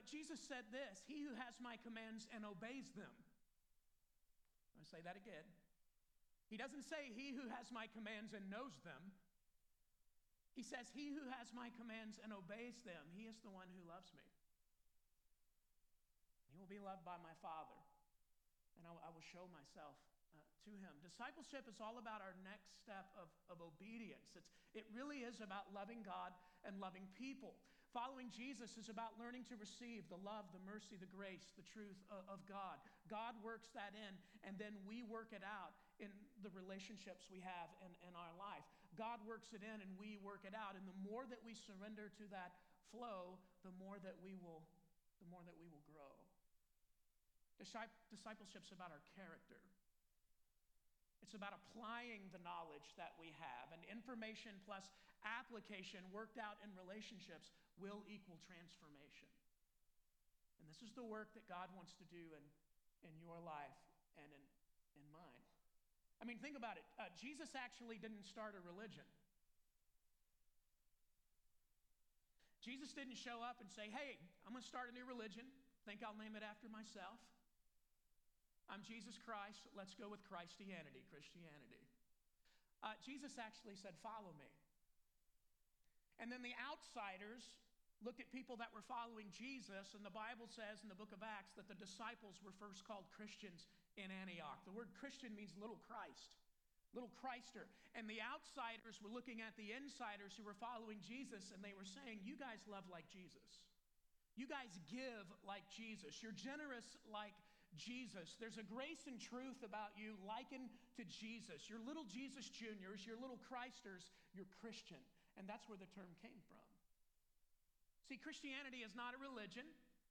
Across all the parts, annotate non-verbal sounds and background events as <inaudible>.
But Jesus said this He who has my commands and obeys them. I say that again. He doesn't say, He who has my commands and knows them. He says, He who has my commands and obeys them, he is the one who loves me. He will be loved by my Father, and I will show myself uh, to him. Discipleship is all about our next step of, of obedience. It's, it really is about loving God and loving people. Following Jesus is about learning to receive the love, the mercy, the grace, the truth of, God. God works that in, and then we work it out in the relationships we have in, in our life. God works it in, and we work it out. And the more that we surrender to that flow, the more that we will, the more that we will grow. Discipleship's about our character. It's about applying the knowledge that we have. And information plus application worked out in relationships will equal transformation. And this is the work that God wants to do in, in your life and in, in mine. I mean, think about it. Uh, Jesus actually didn't start a religion. Jesus didn't show up and say, hey, I'm going to start a new religion. Think I'll name it after myself. I'm Jesus Christ. Let's go with Christianity, Christianity. Uh, Jesus actually said, Follow me. And then the outsiders looked at people that were following Jesus, and the Bible says in the book of Acts that the disciples were first called Christians in Antioch. The word Christian means little Christ, little Christer. And the outsiders were looking at the insiders who were following Jesus, and they were saying, You guys love like Jesus. You guys give like Jesus. You're generous like Jesus. There's a grace and truth about you likened to Jesus. You're little Jesus Juniors, you're little Christers, you're Christian. And that's where the term came from. See, Christianity is not a religion.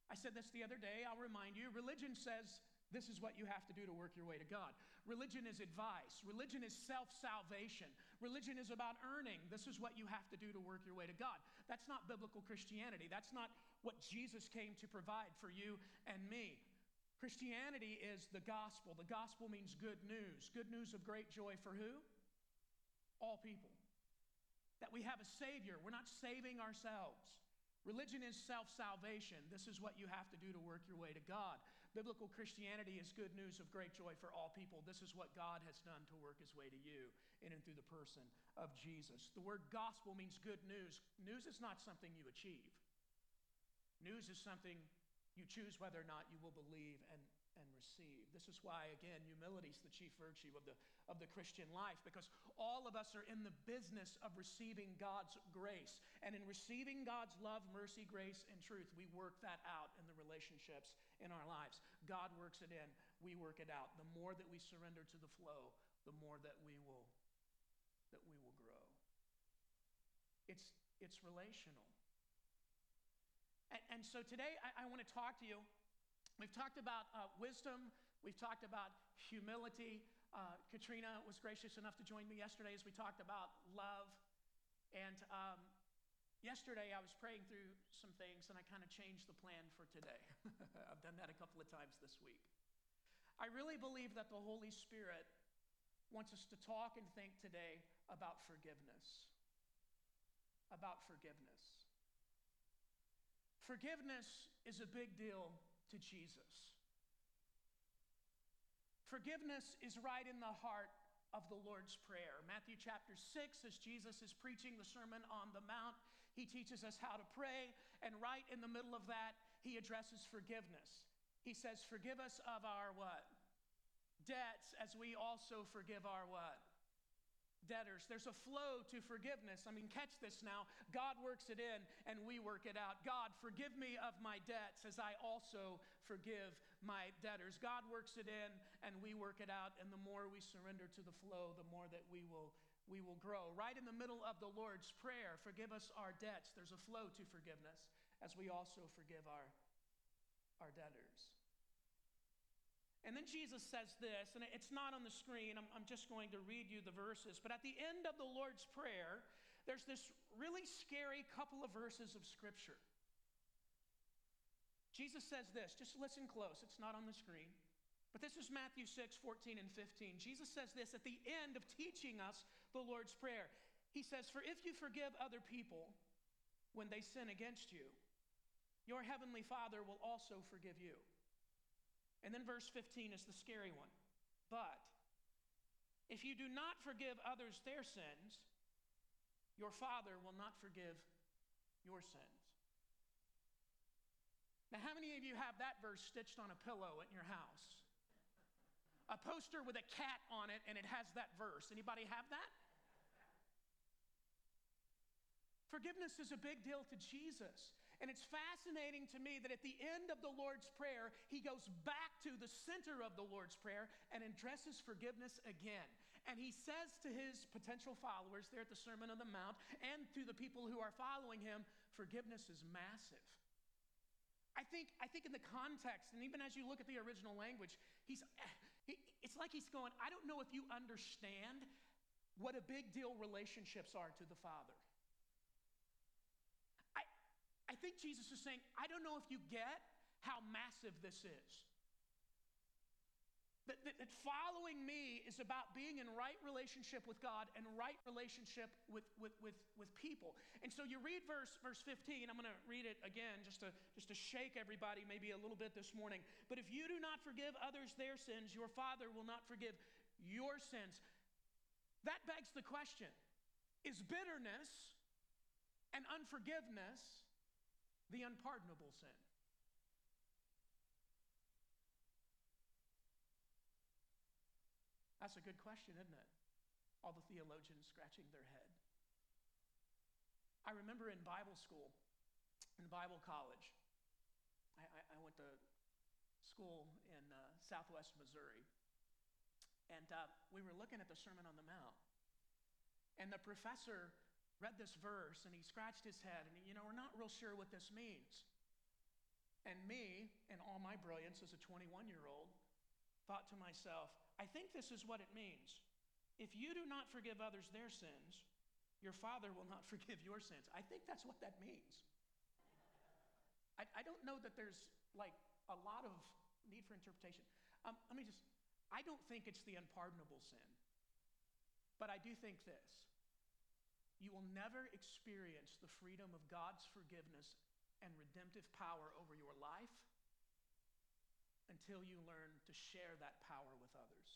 I said this the other day. I'll remind you. Religion says this is what you have to do to work your way to God. Religion is advice. Religion is self salvation. Religion is about earning. This is what you have to do to work your way to God. That's not biblical Christianity. That's not what Jesus came to provide for you and me. Christianity is the gospel. The gospel means good news. Good news of great joy for who? All people. That we have a Savior. We're not saving ourselves. Religion is self salvation. This is what you have to do to work your way to God. Biblical Christianity is good news of great joy for all people. This is what God has done to work his way to you in and through the person of Jesus. The word gospel means good news. News is not something you achieve, news is something you choose whether or not you will believe and and receive. This is why, again, humility is the chief virtue of the, of the Christian life because all of us are in the business of receiving God's grace. And in receiving God's love, mercy, grace, and truth, we work that out in the relationships in our lives. God works it in, we work it out. The more that we surrender to the flow, the more that we will, that we will grow. It's, it's relational. And, and so today I, I want to talk to you We've talked about uh, wisdom, we've talked about humility. Uh, Katrina was gracious enough to join me yesterday as we talked about love. And um, yesterday I was praying through some things and I kind of changed the plan for today. <laughs> I've done that a couple of times this week. I really believe that the Holy Spirit wants us to talk and think today about forgiveness. About forgiveness. Forgiveness is a big deal to Jesus. Forgiveness is right in the heart of the Lord's Prayer. Matthew chapter 6, as Jesus is preaching the Sermon on the Mount, he teaches us how to pray, and right in the middle of that, he addresses forgiveness. He says, Forgive us of our what? Debts, as we also forgive our what? Debtors. There's a flow to forgiveness. I mean, catch this now. God works it in and we work it out. God, forgive me of my debts as I also forgive my debtors. God works it in and we work it out. And the more we surrender to the flow, the more that we will. We will grow. Right in the middle of the Lord's Prayer, forgive us our debts. There's a flow to forgiveness as we also forgive our, our debtors. And then Jesus says this, and it's not on the screen. I'm, I'm, just going to read you the verses. But at the end of the Lord's Prayer, there's this really scary couple of verses of Scripture. Jesus says this, just listen close, it's not on the screen. But this is Matthew 6, 14 and 15. Jesus says this at the end of teaching us the Lord's Prayer. He says, For if you forgive other people when they sin against you, your heavenly Father will also forgive you. And then verse 15 is the scary one. But if you do not forgive others their sins, your Father will not forgive your sins. Now, how many of you have that verse stitched on a pillow at your house? A poster with a cat on it and it has that verse. Anybody have that? Forgiveness is a big deal to Jesus. And it's fascinating to me that at the end of the Lord's Prayer, he goes back to the center of the Lord's Prayer and addresses forgiveness again. And he says to his potential followers there at the Sermon on the Mount and to the people who are following him, forgiveness is massive. I think, I think in the context, and even as you look at the original language, he's, he, it's like he's going, I don't know if you understand what a big deal relationships are to the Father. Think Jesus is saying, I don't know if you get how massive this is. That, that, that, following me is about being in right relationship with God and right relationship with, with, with, with people. And so you read verse, verse 15. I'm going to read it again just to, just to shake everybody maybe a little bit this morning. But if you do not forgive others their sins, your Father will not forgive your sins. That begs the question Is bitterness and unforgiveness the unpardonable sin. That's a good question, isn't it? All the theologians scratching their head. I remember in Bible school, in Bible college, I, I, I went to school in uh, southwest Missouri, and uh, we were looking at the Sermon on the Mount. And the professor read this verse and he scratched his head and, you know, we're not real sure what this means. And me, in all my brilliance as a 21 year old, thought to myself, I think this is what it means. If you do not forgive others their sins, your Father will not <laughs> forgive your sins. I think that's what that means. I, I don't know that there's like a lot of need for interpretation. Um, let me just, I don't think it's the unpardonable sin, but I do think this you will never experience the freedom of God's forgiveness and redemptive power over your life until you learn to share that power with others.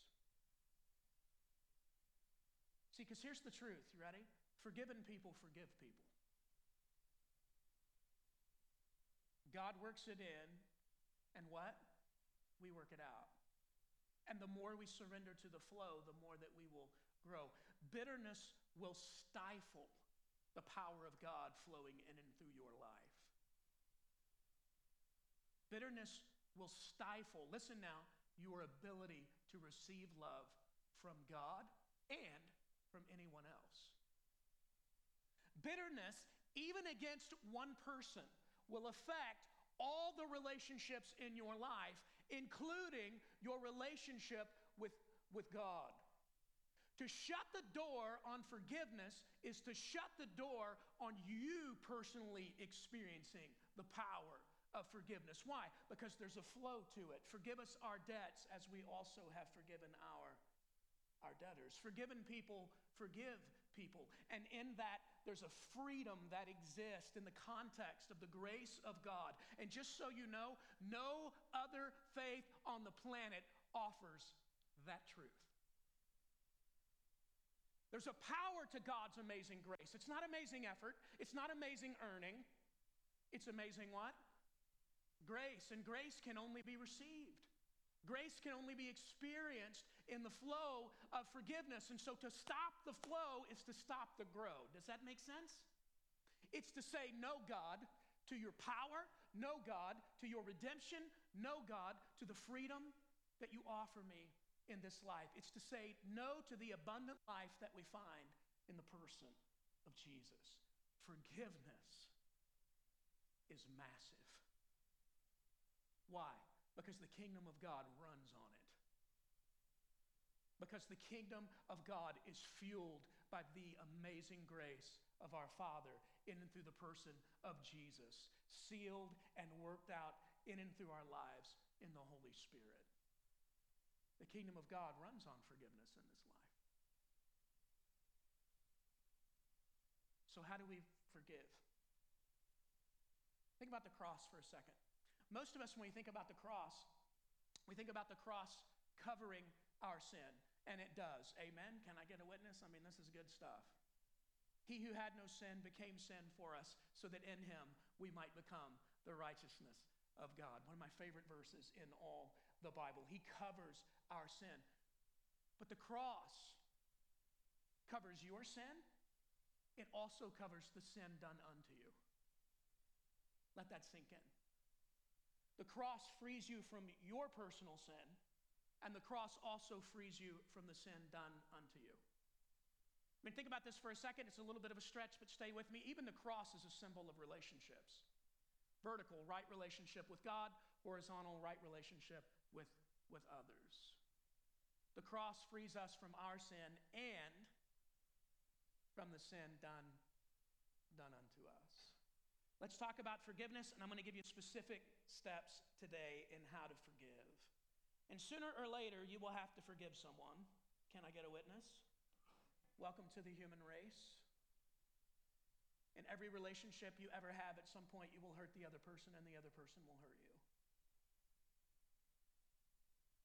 See, because here's the truth. You ready? Forgiven people forgive people. God works it in, and what? We work it out. And the more we surrender to the flow, the more that we will grow. Bitterness will stifle the power of God flowing in and through your life. Bitterness will stifle, listen now, your ability to receive love from God and from anyone else. Bitterness, even against one person, will affect all the relationships in your life, including your relationship with, with God. To shut the door on forgiveness is to shut the door on you personally experiencing the power of forgiveness. Why? Because there's a flow to it. Forgive us our debts as we also have forgiven our, our debtors. Forgiven people forgive people. And in that, there's a freedom that exists in the context of the grace of God. And just so you know, no other faith on the planet offers that truth. There's a power to God's amazing grace. It's not amazing effort, it's not amazing earning. It's amazing what? Grace. And grace can only be received. Grace can only be experienced in the flow of forgiveness. And so to stop the flow is to stop the grow. Does that make sense? It's to say, No, God, to your power, no, God, to your redemption, no, God, to the freedom that you offer me in this life. It's to say no to the abundant life that we find in the person of Jesus. Forgiveness is massive. Why? Because the kingdom of God runs on it. Because the kingdom of God is fueled by the amazing grace of our Father in and through the person of Jesus, sealed and worked out in and through our lives in the Holy Spirit. The kingdom of God runs on forgiveness in this life. So, how do we forgive? Think about the cross for a second. Most of us, when we think about the cross, we think about the cross covering our sin, and it does. Amen? Can I get a witness? I mean, this is good stuff. He who had no sin became sin for us so that in him we might become the righteousness of God. One of my favorite verses in all the Bible. He covers our sin. But the cross covers your sin, it also covers the sin done unto you. Let that sink in. The cross frees you from your personal sin, and the cross also frees you from the sin done unto you. I mean, think about this for a second. It's a little bit of a stretch, but stay with me. Even the cross is a symbol of relationships vertical, right relationship with God, horizontal, right relationship with, with others. The cross frees us from our sin and from the sin done, done unto us. Let's talk about forgiveness, and I'm going to give you specific steps today in how to forgive. And sooner or later, you will have to forgive someone. Can I get a witness? Welcome to the human race. In every relationship you ever have, at some point, you will hurt the other person, and the other person will hurt you.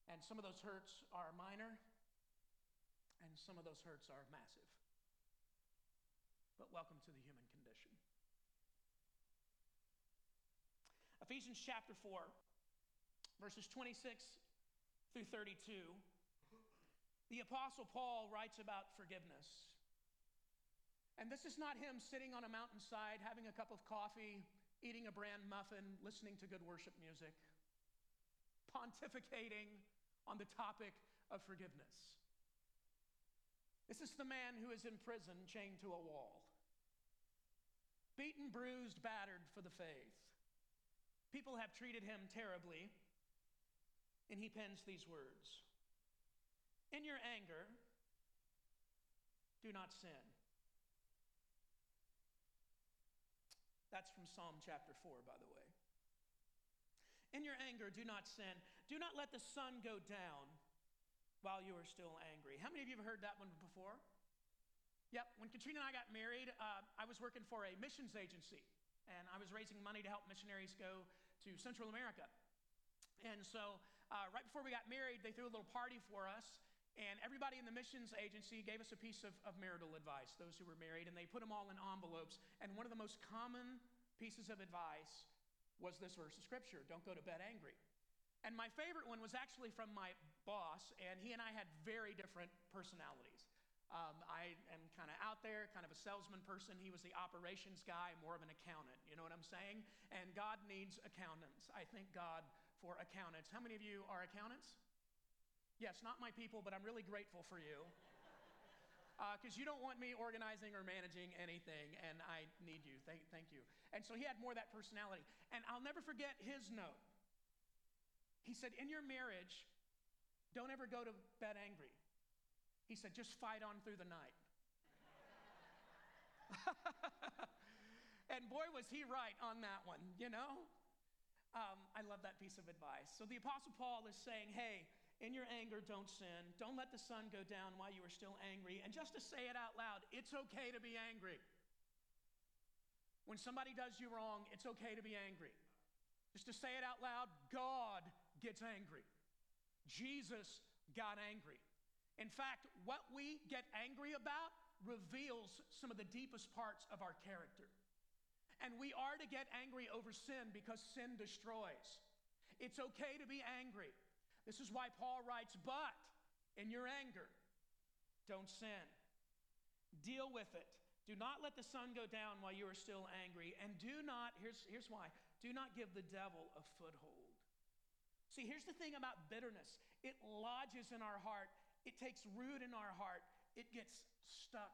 And some of those hurts are minor, and some of those hurts are massive. But welcome to the human condition. Ephesians chapter 4, verses 26 through 32 the Apostle Paul writes about forgiveness. And this is not him sitting on a mountainside, having a cup of coffee, eating a bran muffin, listening to good worship music, pontificating on the topic of forgiveness. This is the man who is in prison, chained to a wall, beaten, bruised, battered for the faith. People have treated him terribly, and he pens these words in your anger, do not sin. That's from Psalm chapter 4, by the way. In your anger, do not sin. Do not let the sun go down while you are still angry. How many of you have heard that one before? Yep, when Katrina and I got married, uh, I was working for a missions agency, and I was raising money to help missionaries go to Central America. And so, uh, right before we got married, they threw a little party for us, and everybody in the missions agency gave us a piece of, of marital advice, those who were married, and they put them all in envelopes. And one of the most common pieces of advice was this verse of scripture don't go to bed angry. And my favorite one was actually from my boss, and he and I had very different personalities. Um, I am kind of out there, kind of a salesman person. He was the operations guy, more of an accountant. You know what I'm saying? And God needs accountants. I thank God for accountants. How many of you are accountants? Yes, not my people, but I'm really grateful for you. Because uh, you don't want me organizing or managing anything, and I need you. Thank, thank you. And so he had more of that personality. And I'll never forget his note. He said, In your marriage, don't ever go to bed angry. He said, just fight on through the night. <laughs> and boy, was he right on that one, you know? Um, I love that piece of advice. So the Apostle Paul is saying, hey, in your anger, don't sin. Don't let the sun go down while you are still angry. And just to say it out loud, it's okay to be angry. When somebody does you wrong, it's okay to be angry. Just to say it out loud, God gets angry. Jesus got angry. In fact, what we get angry about reveals some of the deepest parts of our character. And we are to get angry over sin because sin destroys. It's okay to be angry. This is why Paul writes, But in your anger, don't sin. Deal with it. Do not let the sun go down while you are still angry. And do not, here's, here's why, do not give the devil a foothold. See, here's the thing about bitterness it lodges in our heart, it takes root in our heart, it gets stuck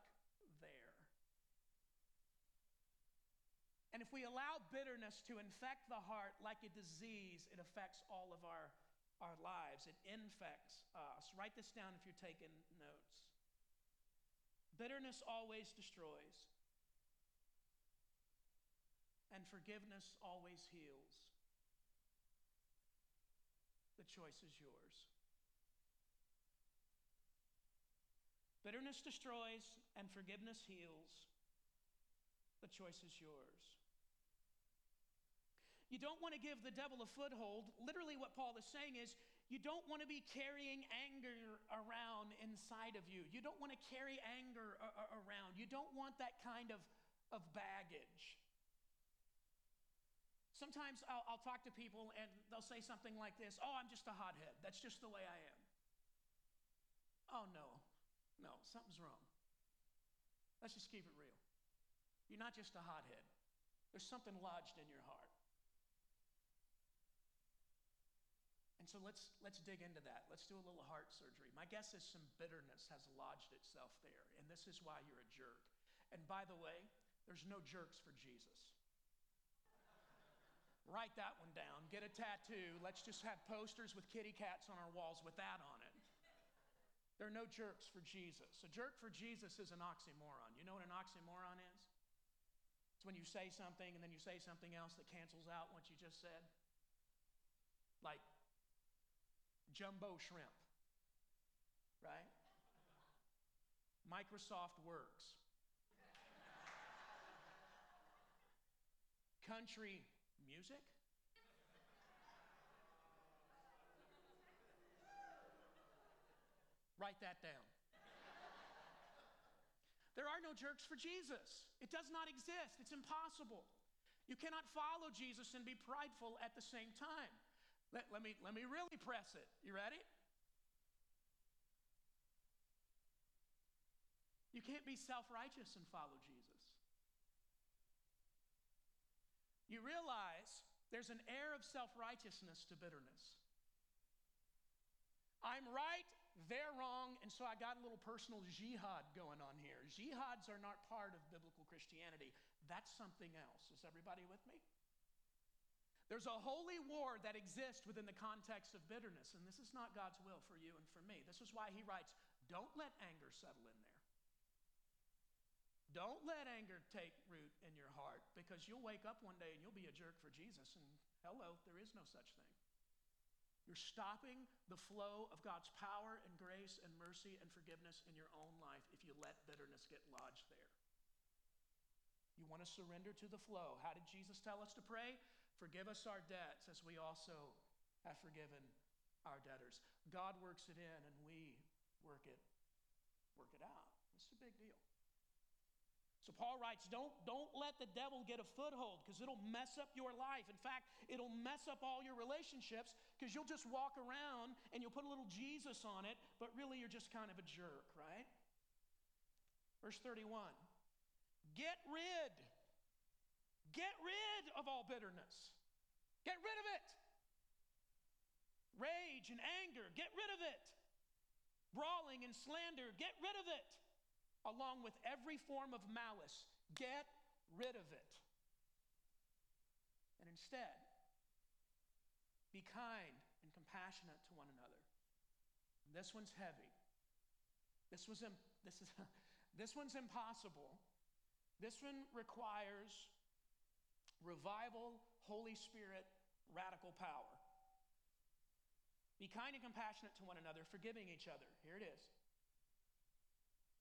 there. And if we allow bitterness to infect the heart like a disease, it affects all of our our lives, it infects us. Write this down if you're taking notes. Bitterness always destroys, and forgiveness always heals. The choice is yours. Bitterness destroys, and forgiveness heals. The choice is yours. You don't want to give the devil a foothold. Literally, what Paul is saying is you don't want to be carrying anger around inside of you. You don't want to carry anger around. You don't want that kind of, of baggage. Sometimes I'll, I'll, talk to people and they'll say something like this Oh, I'm just a hothead. That's just the way I am. Oh, no, no, something's wrong. Let's just keep it real. You're not just a hothead, there's something lodged in your heart. And so let's, let's dig into that. Let's do a little heart surgery. My guess is some bitterness has lodged itself there, and this is why you're a jerk. And by the way, there's no jerks for Jesus. Write that one down. Get a tattoo. Let's just have posters with kitty cats on our walls with that on it. There are no jerks for Jesus. A jerk for Jesus is an oxymoron. You know what an oxymoron is? It's when you say something and then you say something else that cancels out what you just said. Like, jumbo shrimp, right? Microsoft Works. Country music? Write that down. There are no jerks for Jesus. It does not exist. It's impossible. You cannot follow Jesus and be prideful at the same time. Let, let, me, let me really press it. You ready? You can't be self righteous and follow Jesus. You realize there's an air of self righteousness to bitterness. I'm right, they're wrong, and so I got a little personal jihad going on here. Jihads are not part of biblical Christianity, that's something else. Is everybody with me? There's a holy war that exists within the context of bitterness, and this is not God's will for you and for me. This is why he writes, Don't let anger settle in there. Don't let anger take root in your heart because you'll wake up one day and you'll be a jerk for Jesus, and hello, there is no such thing. You're stopping the flow of God's power and grace and mercy and forgiveness in your own life if you let bitterness get lodged there. You want to surrender to the flow. How did Jesus tell us to pray? Forgive us our debts as we also have forgiven our debtors. God works it in and we work it work it out. It's a big deal. So Paul writes, don't, don't let the devil get a foothold because it'll mess up your life. In fact, it'll mess up all your relationships because you'll just walk around and you'll put a little Jesus on it, but really you're just kind of a jerk, right? Verse 31 Get rid Get rid of all bitterness. Get rid of it. Rage and anger, get rid of it. Brawling and slander, get rid of it. Along with every form of malice, get rid of it. And instead, be kind and compassionate to one another. This one's heavy. This, was, this, is, <laughs> this one's impossible. This one requires revival, Holy Spirit, radical power. Be kind and compassionate to one another, forgiving each other. Here it is.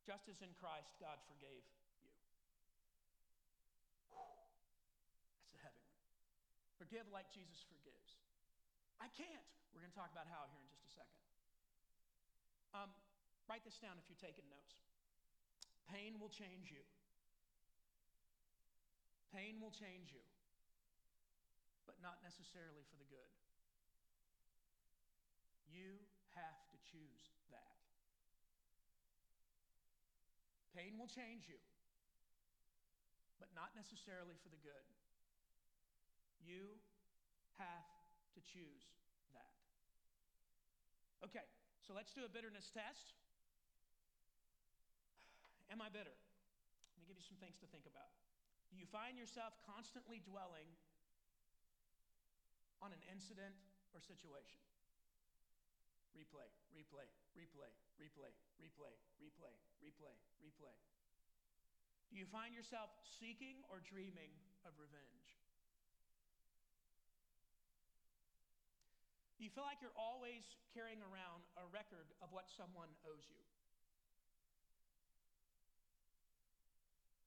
Just as in Christ, God forgave you. That's a heavy one. Forgive like Jesus forgives. I can't. We're going to talk about how here in just a second. Um, write this down if you're taking notes. Pain will change you. Pain will change you but not necessarily for the good. You have to choose that. Pain will change you, but not necessarily for the good. You have to choose that. Okay, so let's do a bitterness test. Am I bitter? Let me give you some things to think about. Do you find yourself constantly dwelling on an incident or situation. Replay, replay, replay, replay, replay, replay, replay, replay. Do you find yourself seeking or dreaming of revenge? Do you feel like you're always carrying around a record of what someone owes you?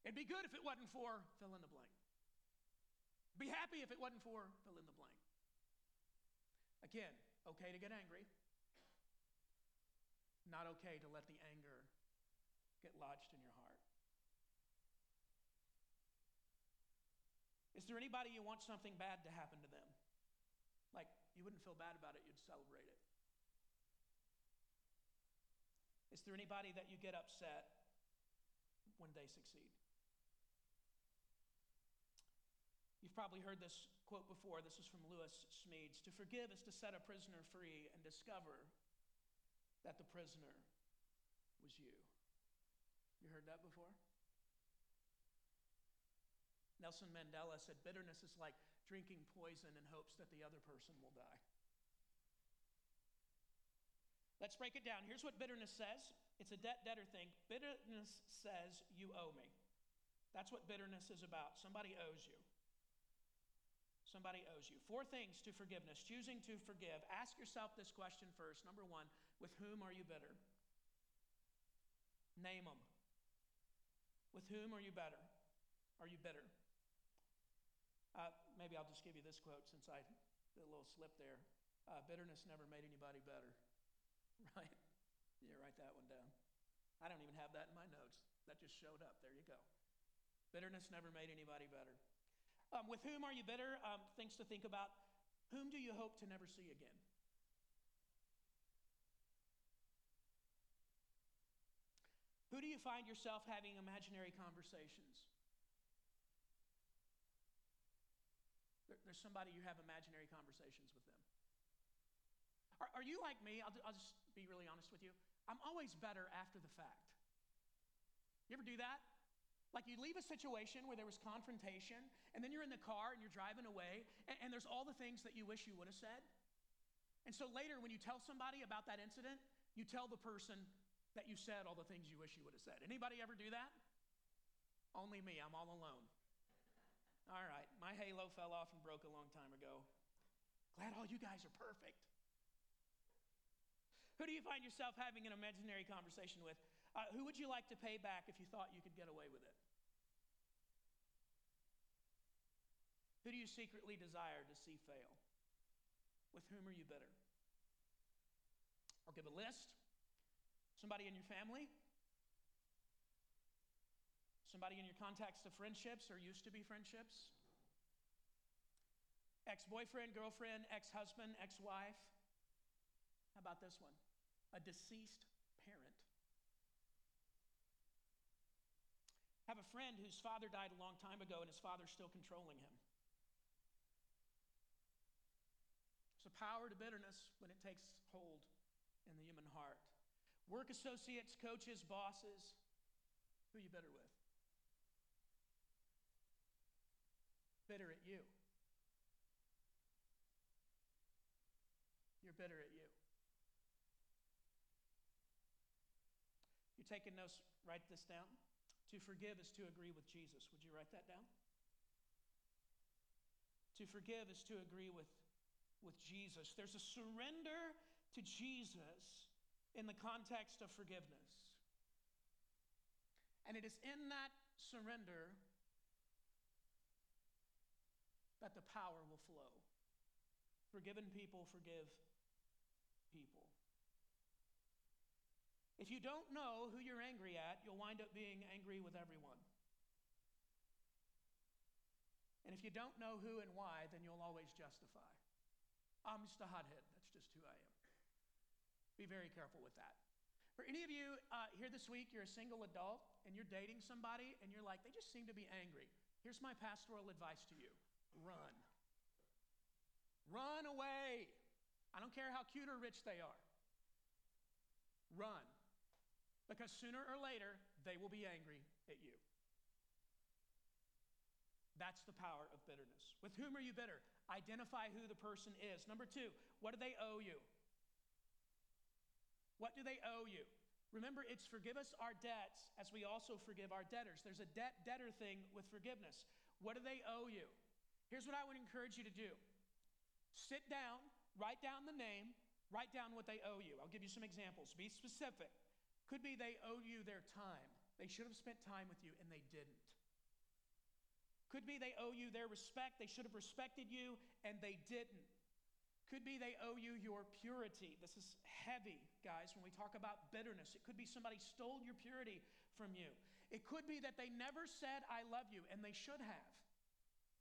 It'd be good if it wasn't for fill in the blank. Be happy if it wasn't for fill in the blank. Again, okay to get angry. Not okay to let the anger get lodged in your heart. Is there anybody you want something bad to happen to them? Like, you wouldn't feel bad about it, you'd celebrate it. Is there anybody that you get upset when they succeed? You've probably heard this quote before. This is from Lewis Smedes. To forgive is to set a prisoner free and discover that the prisoner was you. You heard that before? Nelson Mandela said bitterness is like drinking poison in hopes that the other person will die. Let's break it down. Here's what bitterness says it's a debt debtor thing. Bitterness says, You owe me. That's what bitterness is about. Somebody owes you. Somebody owes you. Four things to forgiveness. Choosing to forgive. Ask yourself this question first. Number one, with whom are you bitter? Name them. With whom are you better? Are you bitter? Uh, maybe I'll just give you this quote since I did a little slip there. Uh, bitterness never made anybody better. <laughs> Right? Yeah, write that one down. I don't even have that in my notes. That just showed up. There you go. Bitterness never made anybody better. Um, with whom are you bitter? Um, things to think about. Whom do you hope to never see again? Who do you find yourself having imaginary conversations? There, there's somebody you have imaginary conversations with them. Are, are you like me? I'll, I'll just be really honest with you. I'm always better after the fact. You ever do that? Like you leave a situation where there was confrontation, and then you're in the car and you're driving away, and, and, there's all the things that you wish you would have said. And so later, when you tell somebody about that incident, you tell the person, that you said all the things you wish you would have said. Anybody ever do that? Only me, I'm all alone. All right, my halo fell off and broke a long time ago. Glad all you guys are perfect. Who do you find yourself having an imaginary conversation with? Uh, who would you like to pay back if you thought you could get away with it? Who do you secretly desire to see fail? With whom are you bitter? Or give a list Somebody in your family? Somebody in your context of friendships or used to be friendships? Ex boyfriend, girlfriend, ex husband, ex wife? How about this one? A deceased parent. Have a friend whose father died a long time ago and his father's still controlling him. There's a power to bitterness when it takes hold in the human heart. Work associates, coaches, bosses, who are you better with? Bitter at you. You're bitter at you. You're taking notes? Write this down. To forgive is to agree with Jesus. Would you write that down? To forgive is to agree with, with Jesus. There's a surrender to Jesus in the context of forgiveness. And it is in that surrender that the power will flow. Forgiven people forgive people. If you don't know who you're angry at, you'll wind up being angry with everyone. And if you don't know who and why, then you'll always justify. I'm just a hothead. That's just who I am. Be very careful with that. For any of you uh, here this week, you're a single adult and you're dating somebody and you're like, they just seem to be angry. Here's my pastoral advice to you run. Run away. I don't care how cute or rich they are. Run. Because sooner or later, they will be angry at you. That's the power of bitterness. With whom are you bitter? Identify who the person is. Number two, what do they owe you? What do they owe you? Remember, it's forgive us our debts as we also forgive our debtors. There's a debt debtor thing with forgiveness. What do they owe you? Here's what I would encourage you to do sit down, write down the name, write down what they owe you. I'll give you some examples. Be specific. Could be they owe you their time. They should have spent time with you and they didn't. Could be they owe you their respect. They should have respected you and they didn't. Could be they owe you your purity. This is heavy, guys, when we talk about bitterness. It could be somebody stole your purity from you. It could be that they never said, I love you, and they should have.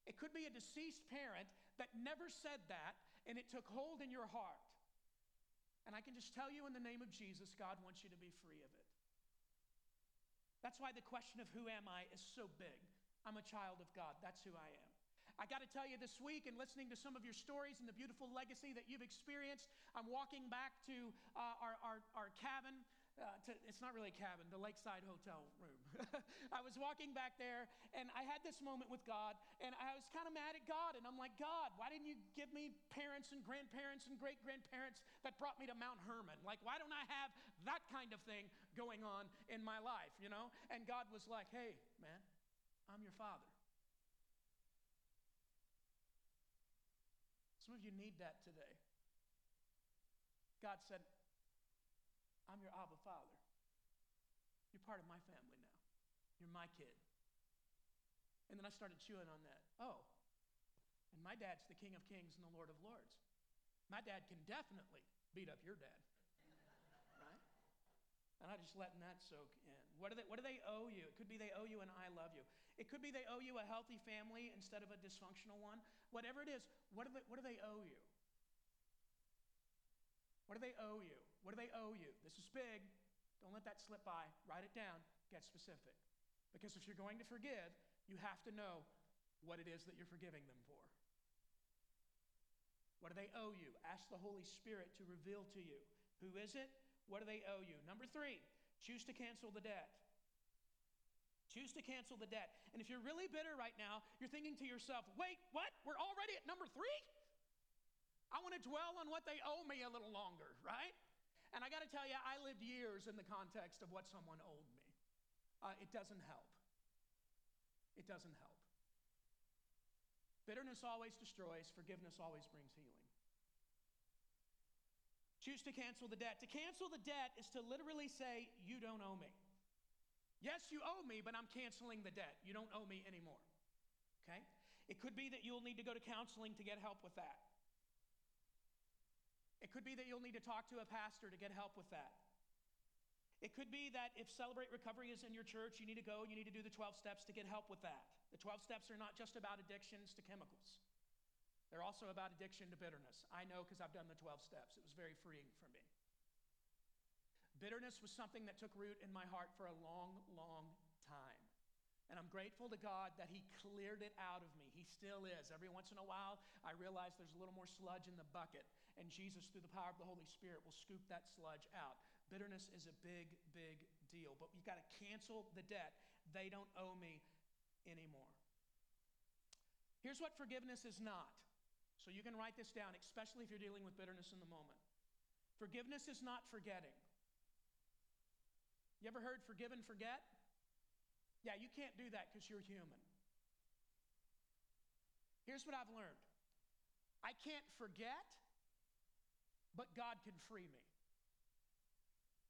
It could be a deceased parent that never said that, and it took hold in your heart. And I can just tell you in the name of Jesus, God wants you to be free of it. That's why the question of who am I is so big. I'm a child of God. That's who I am. I got to tell you this week, and listening to some of your stories and the beautiful legacy that you've experienced, I'm walking back to uh, our, our, our cabin. Uh, to, it's not really a cabin, the Lakeside Hotel room. <laughs> I was walking back there and I had this moment with God and I was kind of mad at God. And I'm like, God, why didn't you give me parents and grandparents and great grandparents that brought me to Mount Hermon? Like, why don't I have that kind of thing going on in my life, you know? And God was like, hey, man, I'm your father. Some of you need that today. God said, I'm your Abba Father. You're part of my family now. You're my kid. And then I started chewing on that. Oh, and my dad's the King of Kings and the Lord of Lords. My dad can definitely beat up your dad. <laughs> Right? And I just letting that soak in. What do, they, what do they owe you? It could be they owe you an I love you. It could be they owe you a healthy family instead of a dysfunctional one. Whatever it is, what do they, what do they owe you? What do they owe you? What do they owe you? This is big. Don't let that slip by. Write it down. Get specific. Because if you're going to forgive, you have to know what it is that you're forgiving them for. What do they owe you? Ask the Holy Spirit to reveal to you. Who is it? What do they owe you? Number three, choose to cancel the debt. Choose to cancel the debt. And if you're really bitter right now, you're thinking to yourself, wait, what? We're already at number three? I want to dwell on what they owe me a little longer, right? And I got to tell you, I lived years in the context of what someone owed me. Uh, it doesn't help. It doesn't help. Bitterness always destroys, forgiveness always brings healing. Choose to cancel the debt. To cancel the debt is to literally say, You don't owe me. Yes, you owe me, but I'm canceling the debt. You don't owe me anymore. Okay? It could be that you'll need to go to counseling to get help with that. It could be that you'll need to talk to a pastor to get help with that. It could be that if Celebrate Recovery is in your church, you need to go, you need to do the 12 steps to get help with that. The 12 steps are not just about addictions to chemicals, they're also about addiction to bitterness. I know because I've done the 12 steps, it was very freeing for me. Bitterness was something that took root in my heart for a long, long time. And I'm grateful to God that He cleared it out of me. He still is. Every once in a while, I realize there's a little more sludge in the bucket, and Jesus, through the power of the Holy Spirit, will scoop that sludge out. Bitterness is a big, big deal, but you've got to cancel the debt. They don't owe me anymore. Here's what forgiveness is not. So you can write this down, especially if you're dealing with bitterness in the moment. Forgiveness is not forgetting. You ever heard forgive and forget? Yeah, you can't do that because you're human. Here's what I've learned I can't forget, but God can free me.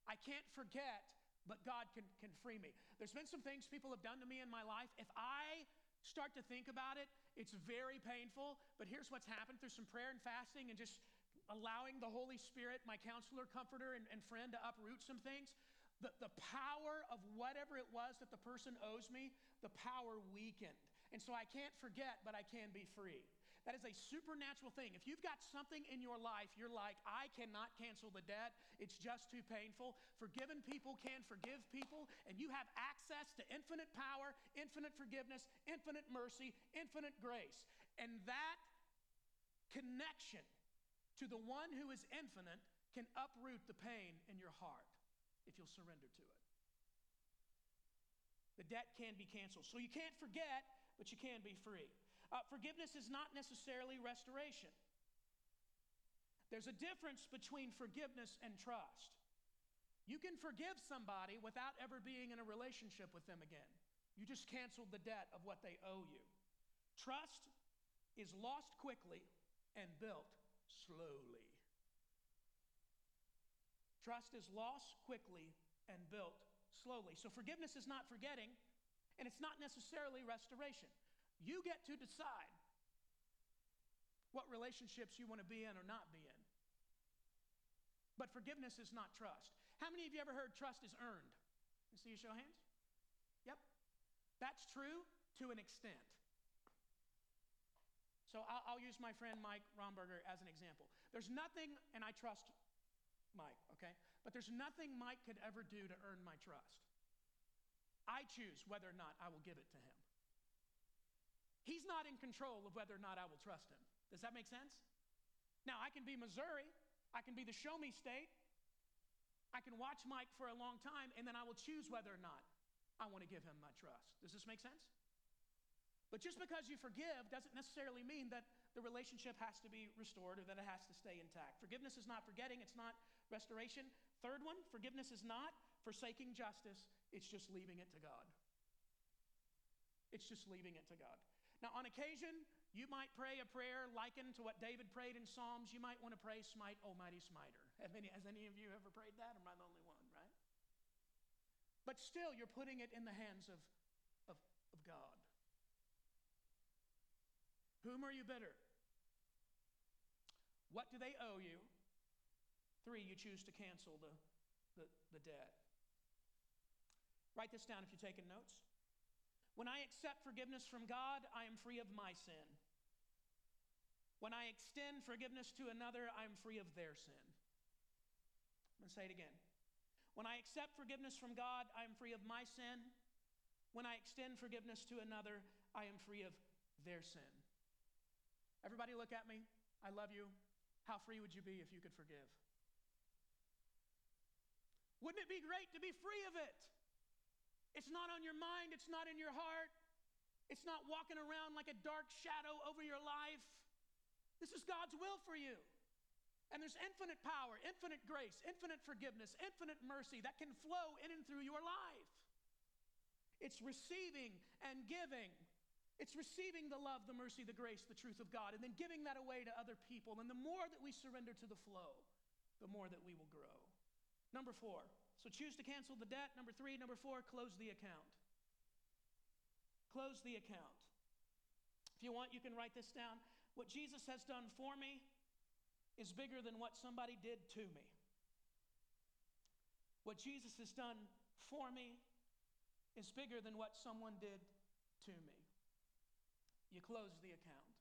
I can't forget, but God can, can free me. There's been some things people have done to me in my life. If I start to think about it, it's very painful. But here's what's happened through some prayer and fasting and just allowing the Holy Spirit, my counselor, comforter, and, and friend, to uproot some things the, the power of whatever it was that the person owes me, the power weakened. And so I can't forget, but I can be free. That is a supernatural thing. If you've got something in your life, you're like, I cannot cancel the debt. It's just too painful. Forgiven people can forgive people, and you have access to infinite power, infinite forgiveness, infinite mercy, infinite grace. And that connection to the one who is infinite can uproot the pain in your heart if you'll surrender to it. The debt can be canceled. So you can't forget, but you can be free. Uh, forgiveness is not necessarily restoration. There's a difference between forgiveness and trust. You can forgive somebody without ever being in a relationship with them again. You just canceled the debt of what they owe you. Trust is lost quickly and built slowly. Trust is lost quickly and built slowly. So forgiveness is not forgetting, and it's not necessarily restoration. You get to decide what relationships you want to be in or not be in. But forgiveness is not trust. How many of you ever heard trust is earned? You see you show hands? Yep. That's true to an extent. So I'll, I'll, use my friend Mike Romberger as an example. There's nothing, and I trust Mike, okay? But there's nothing Mike could ever do to earn my trust. I choose whether or not I will give it to him. He's not in control of whether or not I will trust him. Does that make sense? Now, I can be Missouri, I can be the show me state, I can watch Mike for a long time, and then I will choose whether or not I want to give him my trust. Does this make sense? But just because you forgive doesn't necessarily mean that the relationship has to be restored or that it has to stay intact. Forgiveness is not forgetting, it's not restoration. Third one, forgiveness is not forsaking justice, it's just leaving it to God. It's just leaving it to God. Now, on occasion, you might pray a prayer likened to what David prayed in Psalms. You might want to pray, Smite, Almighty Smiter. <laughs> Have any, has any of you ever prayed that? Am I the only one, right? But still, you're putting it in the hands of, of, of God. Whom are you bitter? What do they owe you? Three, you choose to cancel the, the, the debt. Write this down if you're taking notes. When I accept forgiveness from God, I am free of my sin. When I extend forgiveness to another, I am free of their sin. I'm going to say it again. When I accept forgiveness from God, I am free of my sin. When I extend forgiveness to another, I am free of their sin. Everybody, look at me. I love you. How free would you be if you could forgive? Wouldn't it be great to be free of it? It's not on your mind, it's not in your heart, it's not walking around like a dark shadow over your life. This is God's will for you. And there's infinite power, infinite grace, infinite forgiveness, infinite mercy that can flow in and through your life. It's receiving and giving. It's receiving the love, the mercy, the grace, the truth of God, and then giving that away to other people. And the more that we surrender to the flow, the more that we will grow. Number four, so choose to cancel the debt. Number three. Number four, close the account. Close the account. If you want, you can write this down. What Jesus has done for me is bigger than what somebody did to me. What Jesus has done for me is bigger than what someone did to me. You close the account.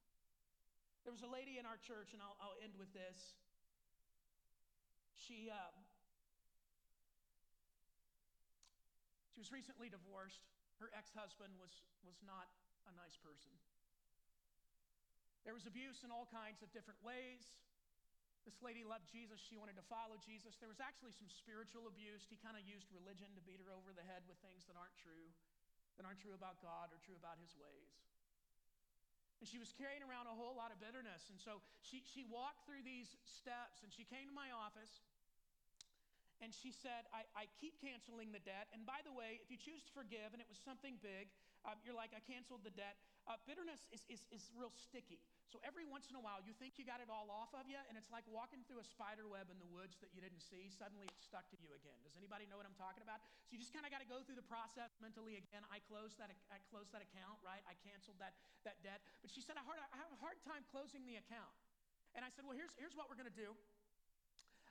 There was a lady in our church, and I'll, I'll end with this. She, uh, She was recently divorced. Her ex husband was, was not a nice person. There was abuse in all kinds of different ways. This lady loved Jesus. She wanted to follow Jesus. There was actually some spiritual abuse. He kind of used religion to beat her over the head with things that aren't true, that aren't true about God or true about his ways. And she was carrying around a whole lot of bitterness. And so she, she walked through these steps and she came to my office and she said, I, I keep canceling the debt. And by the way, if you choose to forgive and it was something big, uh, you're like, I canceled the debt. Uh, bitterness is, is, is real sticky. So every once in a while, you think you got it all off of you, and it's like walking through a spider web in the woods that you didn't see. Suddenly it's stuck to you again. Does anybody know what I'm talking about? So you just kind of got to go through the process mentally again. I closed that, I closed that account, right? I canceled that, that debt. But she said, I, hard, I have a hard time closing the account. And I said, Well, here's, here's what we're going to do.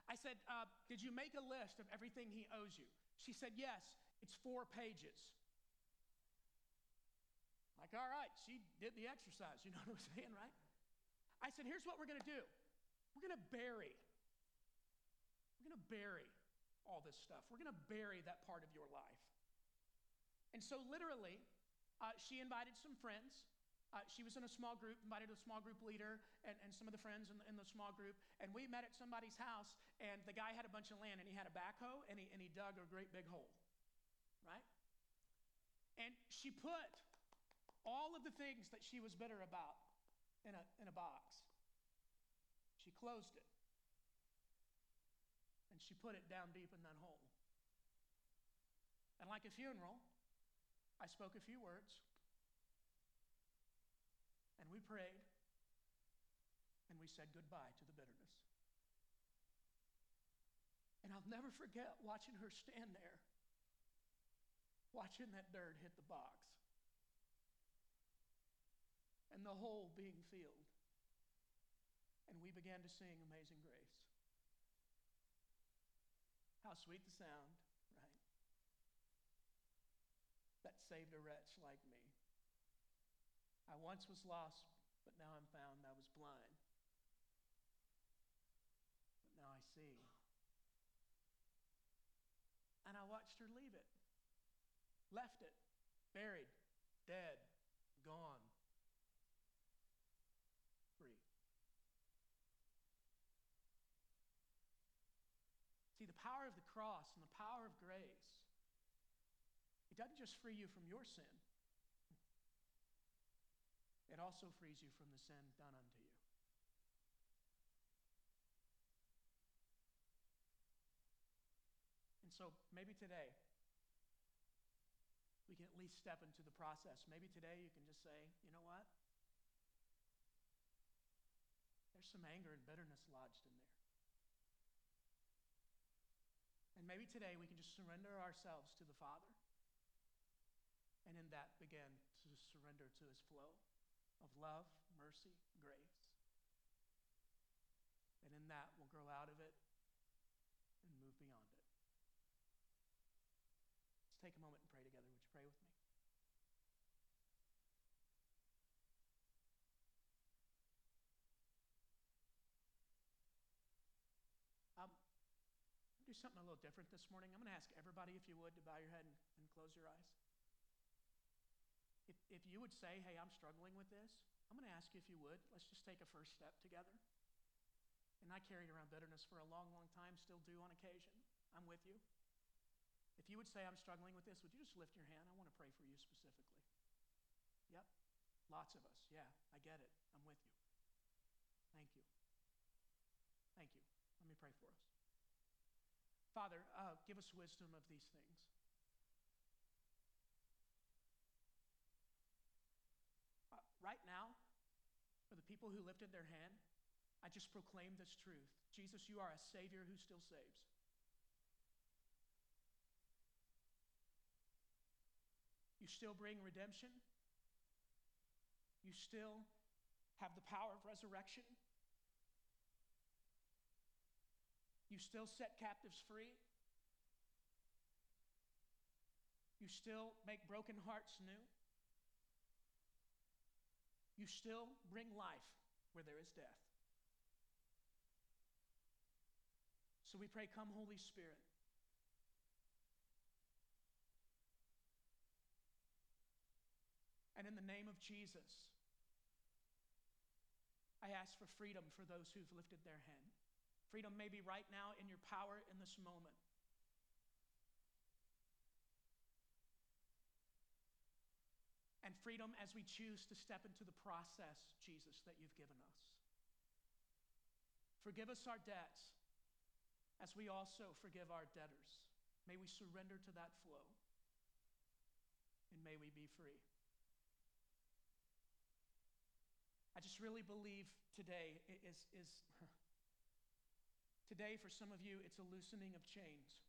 I said, uh, Did you make a list of everything he owes you? She said, Yes, it's four pages. Like, all right, she did the exercise, you know what I'm saying, right? I said, Here's what we're going to do we're going to bury, we're going to bury all this stuff. We're going to bury that part of your life. And so, literally, uh, she invited some friends uh, she was in a small group, invited a small group leader and, and some of the friends in the, in the small group. And we met at somebody's house, and the guy had a bunch of land, and he had a backhoe, and he, and he dug a great big hole, right? And she put all of the things that she was bitter about in a, in a box. She closed it, and she put it down deep in that hole. And like a funeral, I spoke a few words. And we prayed and we said goodbye to the bitterness. And I'll never forget watching her stand there, watching that dirt hit the box. and the hole being filled. And we began to sing Amazing Grace. How sweet the sound, right? That saved a wretch like me. I once was lost, but now I'm found. I was blind, but now I see. And I watched her leave it, left it, buried, dead, gone, free. See, the power of the cross and the power of grace, it doesn't just free you from your sin, it also frees you from the sin done unto you. And so maybe today, we can at least step into the process. Maybe today you can just say, you know what? There's some anger and bitterness lodged in there. And maybe today we can just surrender ourselves to the Father. And in that begin to surrender to his flow of love, mercy, grace. And in that we'll grow out of it and move beyond it. Let's take a moment and pray together. Would you pray with me? Um, do something a little different this morning. I'm going to ask everybody, if you would, to bow your head and, and close your eyes. If, you would say, hey, I'm struggling with this, I'm going to ask you if you would. Let's just take a first step together. And I carried around bitterness for a long, long time, still do on occasion. I'm with you. If you would say, I'm struggling with this, would you just lift your hand? I want to pray for you specifically. Yep, lots of us. Yeah, I get it. I'm with you. Thank you. Thank you. Let me pray for us. Father, uh, give us wisdom of these things. Right now, for the people who lifted their hand, I just proclaim this truth Jesus, you are a Savior who still saves. You still bring redemption. You still have the power of resurrection. You still set captives free. You still make broken hearts new. You still bring life where there is death. So we pray, Come, Holy Spirit. And in the name of Jesus, I ask for freedom for those who've lifted their hand. Freedom maybe right now in your power in this moment. And freedom as we choose to step into the process, Jesus, that you've given us. Forgive us our debts as we also forgive our debtors. May we surrender to that flow and may we be free. I just really believe today is, is <laughs> today for some of you, it's a loosening of chains.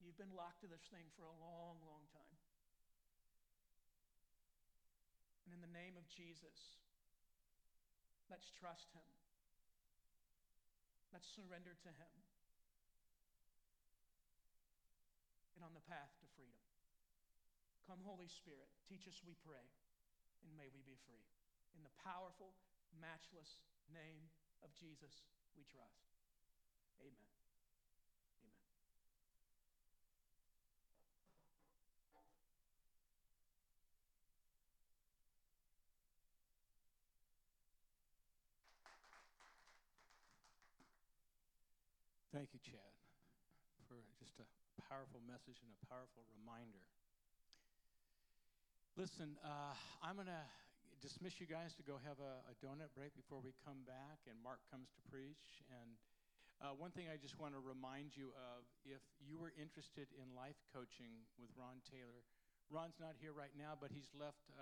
You've been locked to this thing for a long, long time. And in the name of Jesus, let's trust him. Let's surrender to him. And on the path to freedom. Come, Holy Spirit, teach us, we pray, and may we be free. In the powerful, matchless name of Jesus, we trust. Amen. Amen. Thank you, Chad, for just a powerful message and a powerful reminder. Listen, uh, I'm going to dismiss you guys to go have a, a, donut break before we come back and Mark comes to preach. And uh, one thing I just want to remind you of if you were interested in life coaching with Ron Taylor, Ron's not here right now, but he's left. Uh,